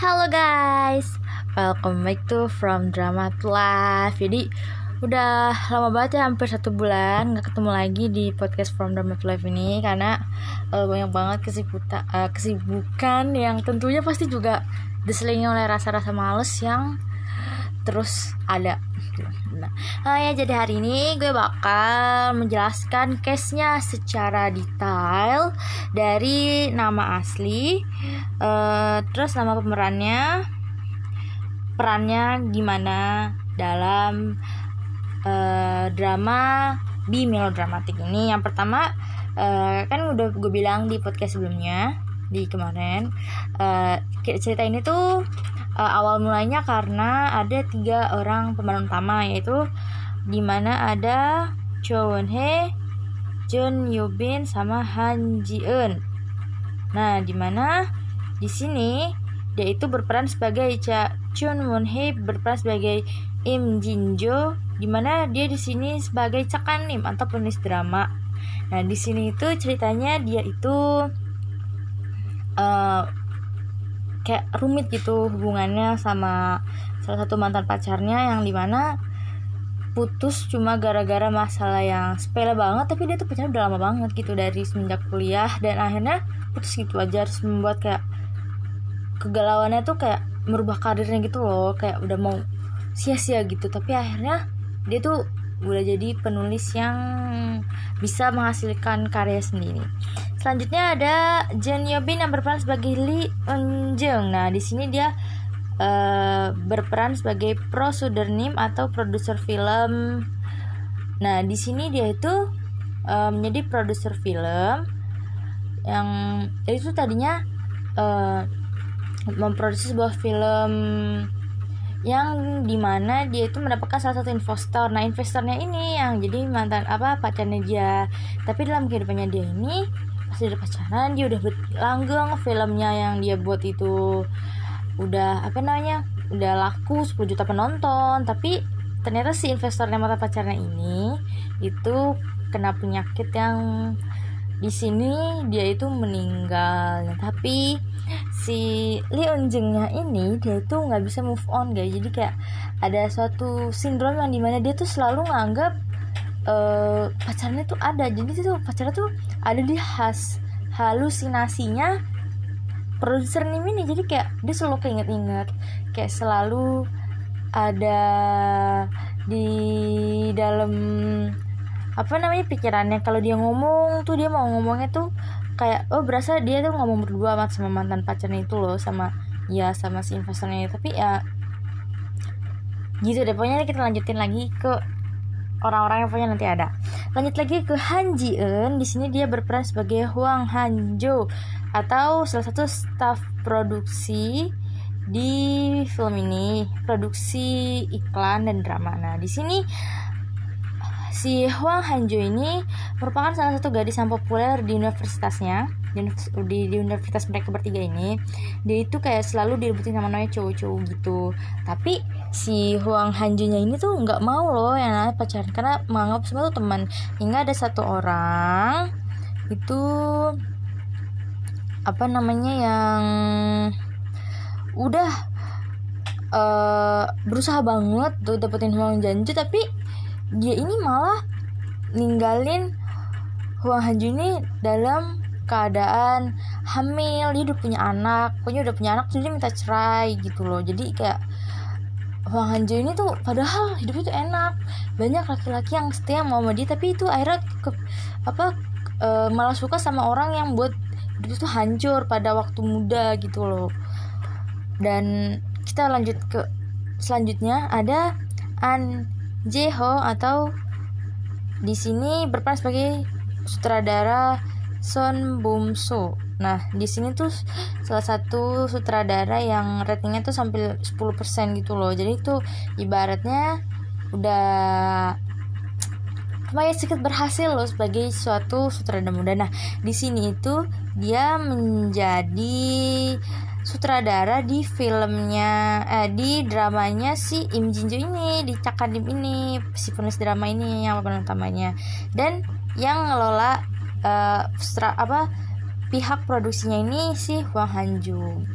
Halo guys, welcome back to From Drama to Life. Jadi udah lama banget ya hampir satu bulan nggak ketemu lagi di podcast From Drama to Life ini karena uh, banyak banget kesibukan, uh, kesibukan yang tentunya pasti juga diselingi oleh rasa-rasa males yang terus ada Nah, oh ya jadi hari ini gue bakal menjelaskan case-nya secara detail dari nama asli, uh, terus nama pemerannya, perannya gimana dalam uh, drama bi melodramatik ini. Yang pertama uh, kan udah gue bilang di podcast sebelumnya di kemarin uh, cerita ini tuh uh, awal mulanya karena ada tiga orang pemeran utama yaitu di mana ada Cho Won Hye, Jun Yoo Bin sama Han Ji Eun. Nah, di mana di sini dia itu berperan sebagai Cha Chun Won Hye berperan sebagai Im Jin Jo, di mana dia di sini sebagai Cakan Nim atau penulis drama. Nah, di sini itu ceritanya dia itu uh, kayak rumit gitu hubungannya sama salah satu mantan pacarnya yang di mana putus cuma gara-gara masalah yang sepele banget tapi dia tuh pacarnya udah lama banget gitu dari semenjak kuliah dan akhirnya putus gitu aja harus membuat kayak kegalauannya tuh kayak merubah karirnya gitu loh kayak udah mau sia-sia gitu. Tapi akhirnya dia tuh udah jadi penulis yang bisa menghasilkan karya sendiri. Selanjutnya ada Jen Yobin yang berperan sebagai Lee Eun-jung. Nah, di sini dia uh, berperan sebagai prosudernim atau produser film. Nah, di sini dia itu uh, menjadi produser film yang itu tadinya uh, memproduksi sebuah film yang di mana dia itu mendapatkan salah satu investor. Nah investornya ini yang jadi mantan apa pacarnya dia. Tapi dalam kehidupannya dia ini pas dia pacaran dia udah langgeng filmnya yang dia buat itu. Udah apa namanya udah laku 10 juta penonton. Tapi ternyata si investornya mata pacarnya ini itu kena penyakit yang di sini dia itu meninggal. Nah, tapi si Lee Eun nya ini dia itu nggak bisa move on guys. Jadi kayak ada suatu sindrom yang di mana dia tuh selalu nganggap uh, pacarnya tuh ada. Jadi tuh pacarnya tuh ada di khas halusinasinya produser nih ini. Jadi kayak dia selalu keinget-inget kayak selalu ada di dalam apa namanya pikirannya. Kalau dia ngomong tuh dia mau ngomongnya tuh kayak oh berasa dia tuh ngomong berdua amat sama mantan pacarnya itu loh sama ya sama si investornya tapi ya gitu deh. Pokoknya kita lanjutin lagi ke orang-orang yang pokoknya nanti ada. Lanjut lagi ke Han Ji Eun di sini dia berperan sebagai Huang Hanjo atau salah satu staff produksi di film ini. Produksi iklan dan drama. Nah di sini si Huang Hanjo ini merupakan salah satu gadis yang populer di universitasnya di, di, universitas mereka bertiga ini. Dia itu kayak selalu direbutin sama namanya cowok-cowok gitu. Tapi si Huang Hanjo nya ini tuh nggak mau loh yang namanya pacaran karena menganggap semua tuh teman. Hingga ada satu orang itu apa namanya yang udah uh, berusaha banget tuh dapetin Huang Janju tapi dia ini malah ninggalin Huang Hanju ini dalam keadaan hamil. Dia udah punya anak. Pokoknya udah punya anak jadi dia minta cerai gitu loh. Jadi kayak Huang Hanju ini tuh padahal hidupnya tuh enak. Banyak laki-laki yang setia mau sama dia tapi itu akhirnya ke, apa e, malah suka sama orang yang buat hidup itu hancur pada waktu muda gitu loh. Dan kita lanjut ke selanjutnya. Ada An Jeho atau di sini berperan sebagai sutradara Son Bum So. Nah, di sini tuh salah satu sutradara yang ratingnya tuh sampai 10% gitu loh. Jadi itu ibaratnya udah lumayan sedikit berhasil loh sebagai suatu sutradara muda. Nah, di sini itu dia menjadi sutradara di filmnya eh di dramanya si Im Jinjo ini di Cakadim ini si penulis drama ini yang pemeran utamanya. Dan yang ngelola uh, apa pihak produksinya ini si Huang Hanju.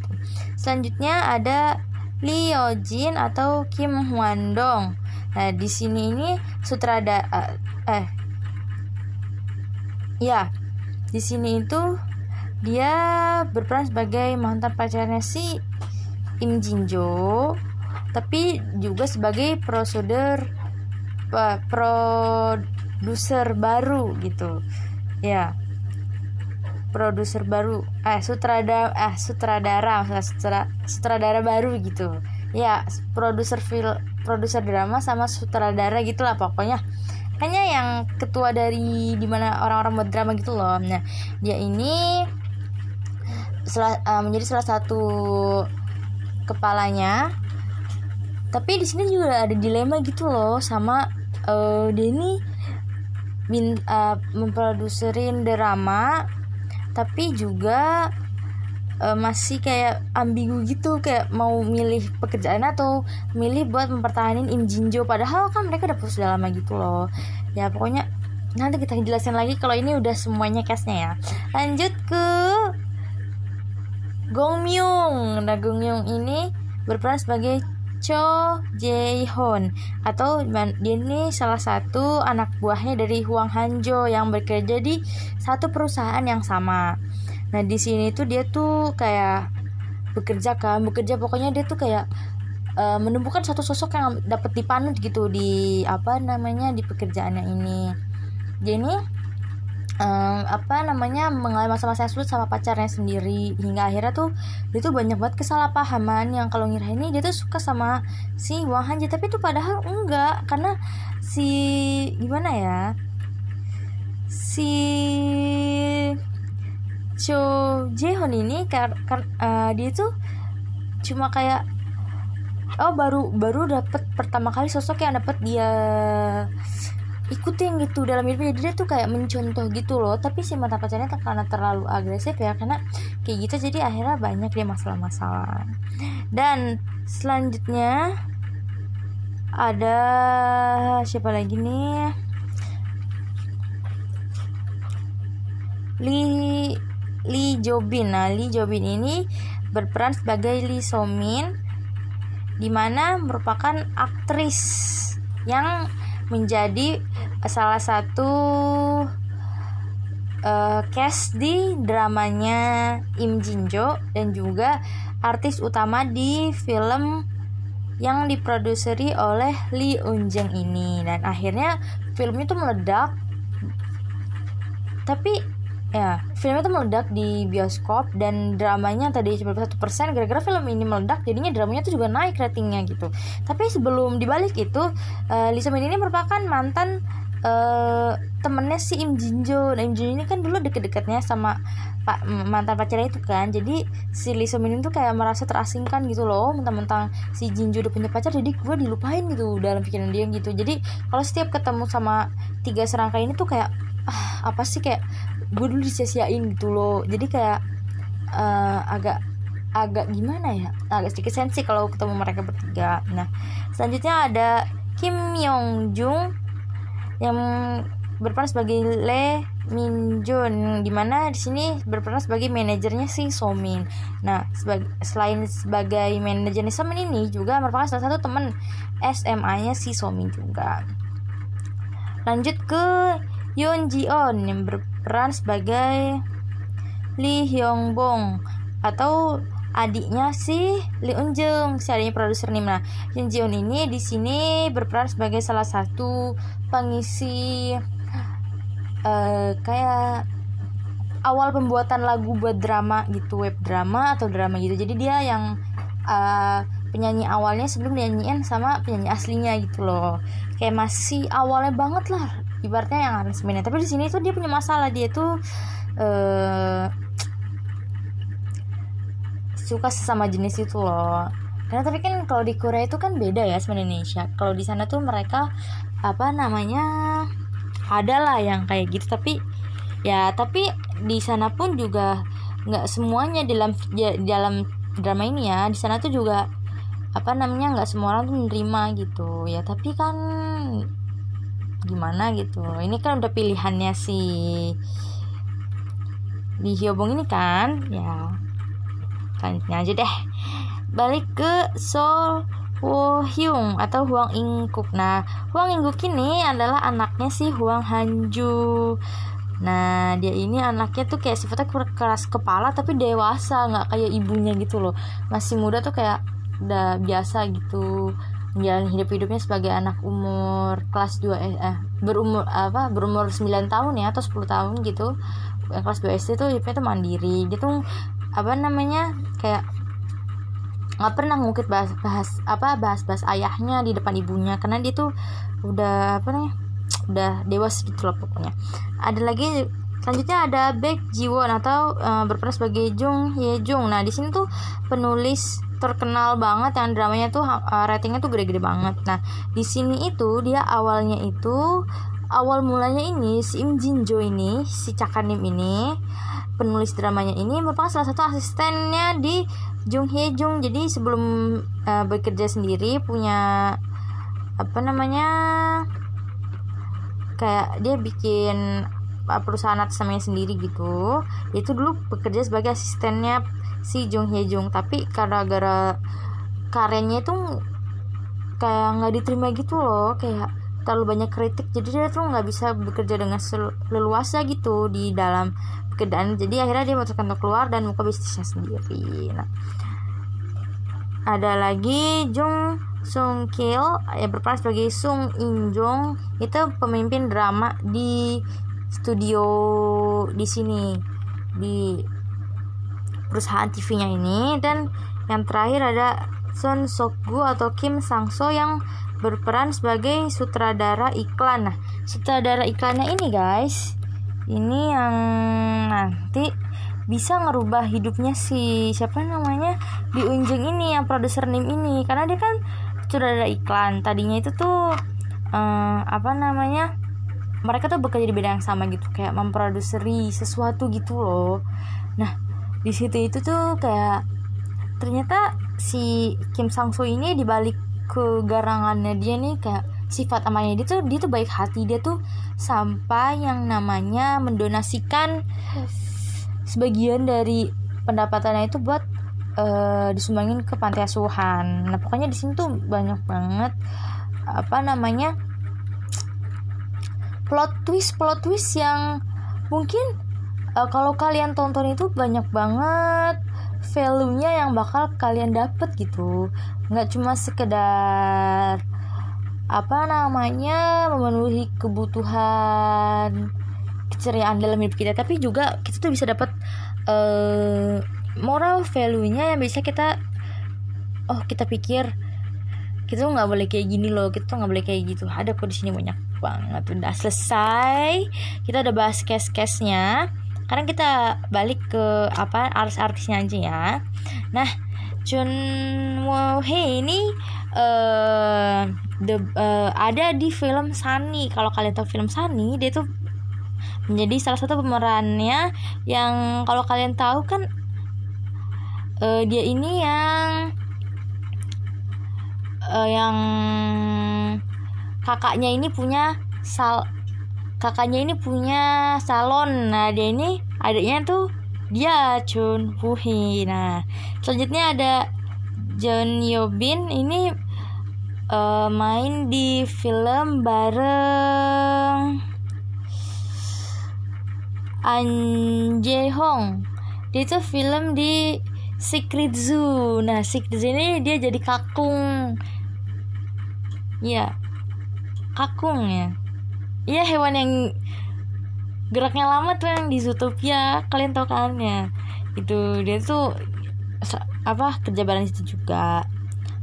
Selanjutnya ada Lee Yojin atau Kim Hwan Dong. Nah di sini ini sutradara eh ya di sini itu dia berperan sebagai mantan pacarnya si Im Jinjo tapi juga sebagai prosedur produser baru gitu. Ya produser baru eh sutradara eh sutradara sutradara, sutradara baru gitu. Ya produser film produser drama sama sutradara gitulah pokoknya. Hanya yang ketua dari di mana orang-orang buat drama gitu loh. Nah dia ini salah, uh, menjadi salah satu kepalanya. Tapi di sini juga ada dilema gitu loh sama uh, dia ini bin, uh, memproduserin drama tapi juga uh, masih kayak ambigu gitu kayak mau milih pekerjaan atau milih buat mempertahankan Im Jinjo. Padahal kan mereka udah putus udah lama gitu loh. Ya pokoknya nanti kita jelasin lagi kalau ini udah semuanya cashnya ya. Lanjut ke Gong Myung nah Gong Myung ini berperan sebagai Cho Jae-hoon atau dia ini salah satu anak buahnya dari Huang Hanjo yang bekerja di satu perusahaan yang sama. Nah, di sini tuh dia tuh kayak bekerja kan, bekerja pokoknya dia tuh kayak uh, menemukan satu sosok yang dapat dipanut gitu di apa namanya di pekerjaannya ini. Ini um, apa namanya mengalami yang sulit sama pacarnya sendiri. Hingga akhirnya tuh dia tuh banyak banget kesalahpahaman. Yang kalau ngira ini dia tuh suka sama si Wang Hanji tapi itu padahal enggak. Karena si gimana ya si Cho Jaehoon ini kar uh, dia tuh cuma kayak oh baru baru dapet pertama kali sosok yang dapet dia ikutin gitu dalam hidupnya. Dia tuh kayak mencontoh gitu loh. Tapi si mata pacarnya karena terlalu agresif ya karena kayak gitu. Jadi akhirnya banyak dia masalah-masalah. Dan selanjutnya ada siapa lagi nih? Lee Lee Jobin. Nah Lee Jobin ini berperan sebagai Lee Somin di mana merupakan aktris yang menjadi salah satu uh, cast di dramanya Im Jinjo dan juga artis utama di film yang diproduseri oleh Lee Eun Jung ini. Dan akhirnya film itu meledak. Tapi ya film itu meledak di bioskop dan dramanya tadi cuma satu persen. Gara-gara film ini meledak jadinya dramanya tuh juga naik ratingnya gitu. Tapi sebelum dibalik itu uh, Lisa Min ini merupakan mantan uh, temennya si Im Jinjo nah Im Jinjo ini kan dulu deket-deketnya sama pak mantan pacarnya itu kan. Jadi si Lee Min tuh kayak merasa terasingkan gitu loh mentang-mentang si Jinjo udah punya pacar jadi gue dilupain gitu dalam pikiran dia gitu. Jadi kalau setiap ketemu sama tiga serangkai ini tuh kayak ah, apa sih? Kayak gue dulu disia-siain gitu loh jadi kayak uh, agak agak gimana ya agak sedikit sensi kalau ketemu mereka bertiga nah selanjutnya ada Kim Yong Jung yang berperan sebagai Lee Min Jun di mana di sini berperan sebagai manajernya si Somin. Nah, sebagai, selain sebagai manajernya Somin ini juga merupakan salah satu teman SMA-nya si Somin juga. Lanjut ke Yoon Ji On yang ber, peran sebagai Lee Hyung Bong atau adiknya si Lee Eun Jung, si adiknya produser nih. Nah, Jin Ji ini di sini berperan sebagai salah satu pengisi uh, kayak awal pembuatan lagu buat drama gitu, web drama atau drama gitu. Jadi dia yang uh, penyanyi awalnya sebelum nyanyiin sama penyanyi aslinya gitu loh. Kayak masih awalnya banget lah ibaratnya yang resminya tapi di sini tuh dia punya masalah. Dia tuh uh, suka sesama jenis itu loh. Karena tapi kan kalau di Korea itu kan beda ya sama Indonesia. Kalau di sana tuh mereka apa namanya ada lah yang kayak gitu. Tapi ya tapi di sana pun juga nggak semuanya dalam dalam drama ini ya. Di sana tuh juga apa namanya nggak semua orang tuh menerima gitu. Ya tapi kan gimana gitu ini kan udah pilihannya si di Hyobong ini kan ya selanjutnya aja deh balik ke Sol Wo Hyung atau Huang Ingkuk. Nah, Huang Ingkuk ini adalah anaknya si Huang Hanju. Nah, dia ini anaknya tuh kayak sifatnya keras kepala tapi dewasa, nggak kayak ibunya gitu loh. Masih muda tuh kayak udah biasa gitu menjalani hidup hidupnya sebagai anak umur kelas 2 eh, eh berumur apa berumur 9 tahun ya atau 10 tahun gitu. Kelas 2 SD tuh hidupnya tuh mandiri. Dia tuh apa namanya kayak nggak pernah ngungkit bahas bahas apa bahas bahas ayahnya di depan ibunya. Karena dia tuh udah apa nih udah dewasa gitu loh pokoknya. Ada lagi selanjutnya ada Baek Jiwon atau uh, berperan sebagai Jung Hye Jung. Nah di sini tuh penulis terkenal banget yang dramanya tuh uh, ratingnya tuh gede-gede banget. Nah di sini itu dia awalnya itu awal mulanya ini si Im Jin Jo ini si Cakanim ini penulis dramanya ini merupakan salah satu asistennya di Jung Hye Jung. Jadi sebelum uh, bekerja sendiri punya apa namanya kayak dia bikin uh, perusahaan atas namanya sendiri gitu. Itu dulu bekerja sebagai asistennya si Jung Hye Jung. Tapi karena gara karyanya itu kayak nggak diterima gitu loh kayak terlalu banyak kritik. Jadi dia tuh nggak bisa bekerja dengan leluasa gitu di dalam pekerjaan. Jadi akhirnya dia memutuskan untuk keluar dan buka bisnisnya sendiri. Nah ada lagi Jung Sung Kil yang berperan sebagai Sung In Jong itu pemimpin drama di studio di sini di perusahaan TV-nya ini. Dan yang terakhir ada Son Sokgu atau Kim Sang So yang berperan sebagai sutradara iklan. Nah, sutradara iklannya ini guys. Ini yang nanti bisa ngerubah hidupnya si siapa namanya di Unjung ini yang produser Nim ini. Karena dia kan sudah ada iklan. Tadinya itu tuh uh, apa namanya mereka tuh bekerja di bidang yang sama gitu. Kayak memproduseri sesuatu gitu loh. Nah di situ itu tuh kayak ternyata si Kim Sang Soo ini dibalik kegarangannya dia nih kayak sifat amanya dia tuh dia tuh baik hati dia tuh sampai yang namanya mendonasikan sebagian dari pendapatannya itu buat uh, disumbangin ke panti asuhan. Nah pokoknya di sini tuh banyak banget apa namanya plot twist plot twist yang mungkin uh, kalau kalian tonton itu banyak banget value-nya yang bakal kalian dapet gitu. Nggak cuma sekedar apa namanya memenuhi kebutuhan keceriaan dalam hidup kita tapi juga kita tuh bisa dapat uh, moral value-nya yang bisa kita oh kita pikir kita tuh nggak boleh kayak gini loh kita tuh nggak boleh kayak gitu. Ada kok di sini banyak banget. Udah selesai. Kita udah bahas case-case-nya sekarang kita balik ke apa artis-artisnya aja ya. Nah Chun Woo Hee ini uh, the uh, ada di film Sunny. Kalau kalian tahu film Sunny dia tuh menjadi salah satu pemerannya yang kalau kalian tahu kan uh, dia ini yang uh, yang kakaknya ini punya sal kakaknya ini punya salon. Nah dia ini adiknya tuh dia Chun Hee nah selanjutnya ada John Yobin. Ini uh, main di film bareng An Jae Hong dia itu film di Secret Zoo. Nah Secret Zoo ini dia jadi kakung. Ya kakung ya iya hewan yang geraknya lama tuh yang di Zootopia. Kalian tau kan? Ya itu dia tuh apa kerja bareng situ juga.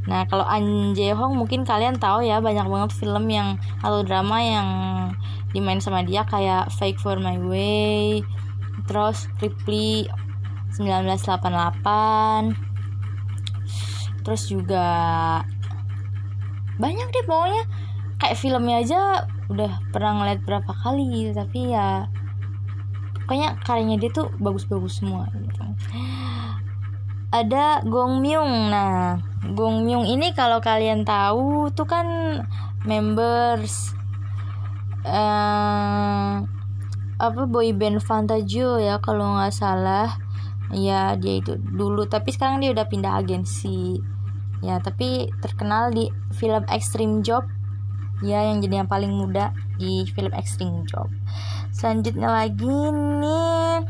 Nah kalau An Jae Hong mungkin kalian tahu ya banyak banget film yang atau drama yang dimain sama dia kayak Fake for My Way terus Ripley 1988 terus juga banyak deh pokoknya. Kayak filmnya aja udah pernah ngeliat berapa kali tapi ya pokoknya karyanya dia tuh bagus-bagus semua gitu. ada Gong Myung. Nah Gong Myung ini kalau kalian tahu tuh kan members uh, apa boy band Fantagio ya kalau nggak salah. Iya dia itu dulu tapi sekarang dia udah pindah agensi. Ya tapi terkenal di film Extreme Job ya yang jadi yang paling muda di film Extreme Job. Selanjutnya lagi nih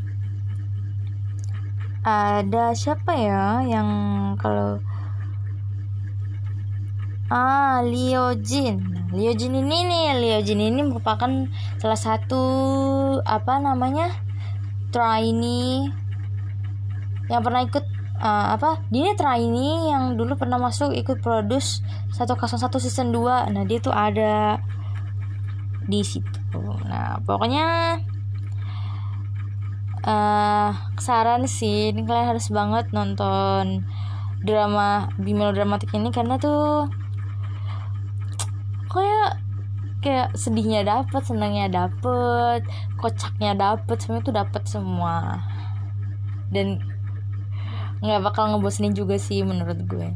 ada siapa ya yang kalau ah Leo Jin. Leo Jin ini nih Leo Jin ini merupakan salah satu apa namanya trainee yang pernah ikut uh, apa? Dia trainee yang dulu pernah masuk ikut produce 101 season 2 nah dia tuh ada di situ. Nah pokoknya uh, saran sih ini kalian harus banget nonton drama dramatik ini karena tuh kayak kayak sedihnya dapet senangnya dapet kocaknya dapet semua itu dapet semua. Dan nggak bakal ngebosenin juga sih menurut gue.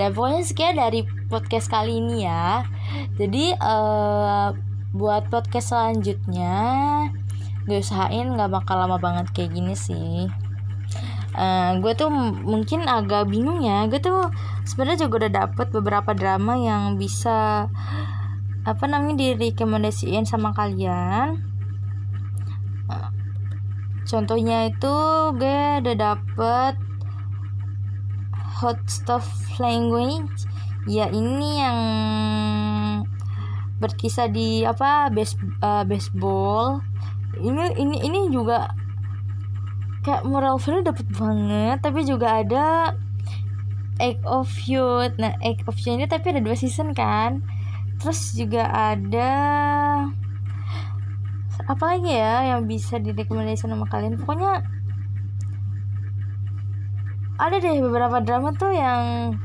Dan pokoknya sekian dari podcast kali ini ya. Jadi uh, buat podcast selanjutnya gue usahain nggak bakal lama banget kayak gini sih. Uh, gue tuh mungkin agak bingung ya. Gue tuh sebenarnya juga udah dapet beberapa drama yang bisa apa namanya direkomendasiin sama kalian. Uh, contohnya itu gue udah dapet hot stuff language ya ini yang berkisah di apa base, uh, baseball. Ini ini ini juga kayak moral value dapet banget tapi juga ada Egg of Youth. Nah Egg of Youth ini tapi ada dua season kan. Terus juga ada apa lagi ya yang bisa direkomendasikan sama kalian? Pokoknya ada deh beberapa drama tuh yang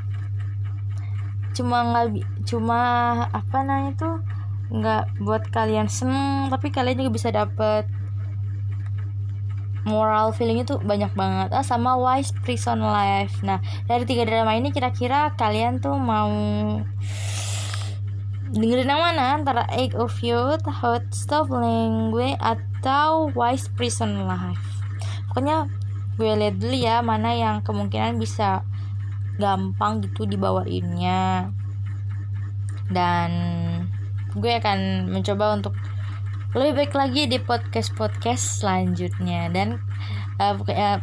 cuma nggak cuma apa namanya tuh nggak buat kalian seneng tapi kalian juga bisa dapet moral feeling itu banyak banget. Ah sama wise prison life. Nah dari tiga drama ini kira-kira kalian tuh mau dengerin yang mana? Antara Egg of Youth, Hot Stuff Language atau Wise Prison Life? Pokoknya gue lihat dulu ya mana yang kemungkinan bisa gampang gitu dibawainnya. Dan gue akan mencoba untuk lebih baik lagi di podcast podcast selanjutnya. Dan uh,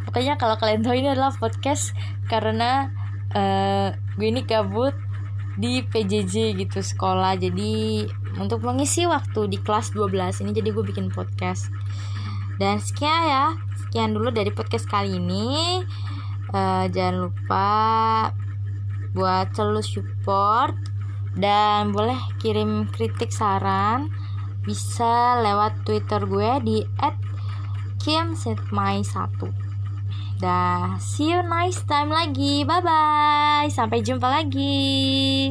pokoknya, kalau kalian tahu ini adalah podcast karena uh, gue ini kabut di PJJ gitu sekolah. Jadi untuk mengisi waktu di kelas 12 ini jadi gue bikin podcast. Dan sekian ya sekian dulu dari podcast kali ini. Uh, jangan lupa buat selalu support dan boleh kirim kritik saran bisa lewat twitter gue di @kimsetmai1 dah see you nice time lagi. Bye bye sampai jumpa lagi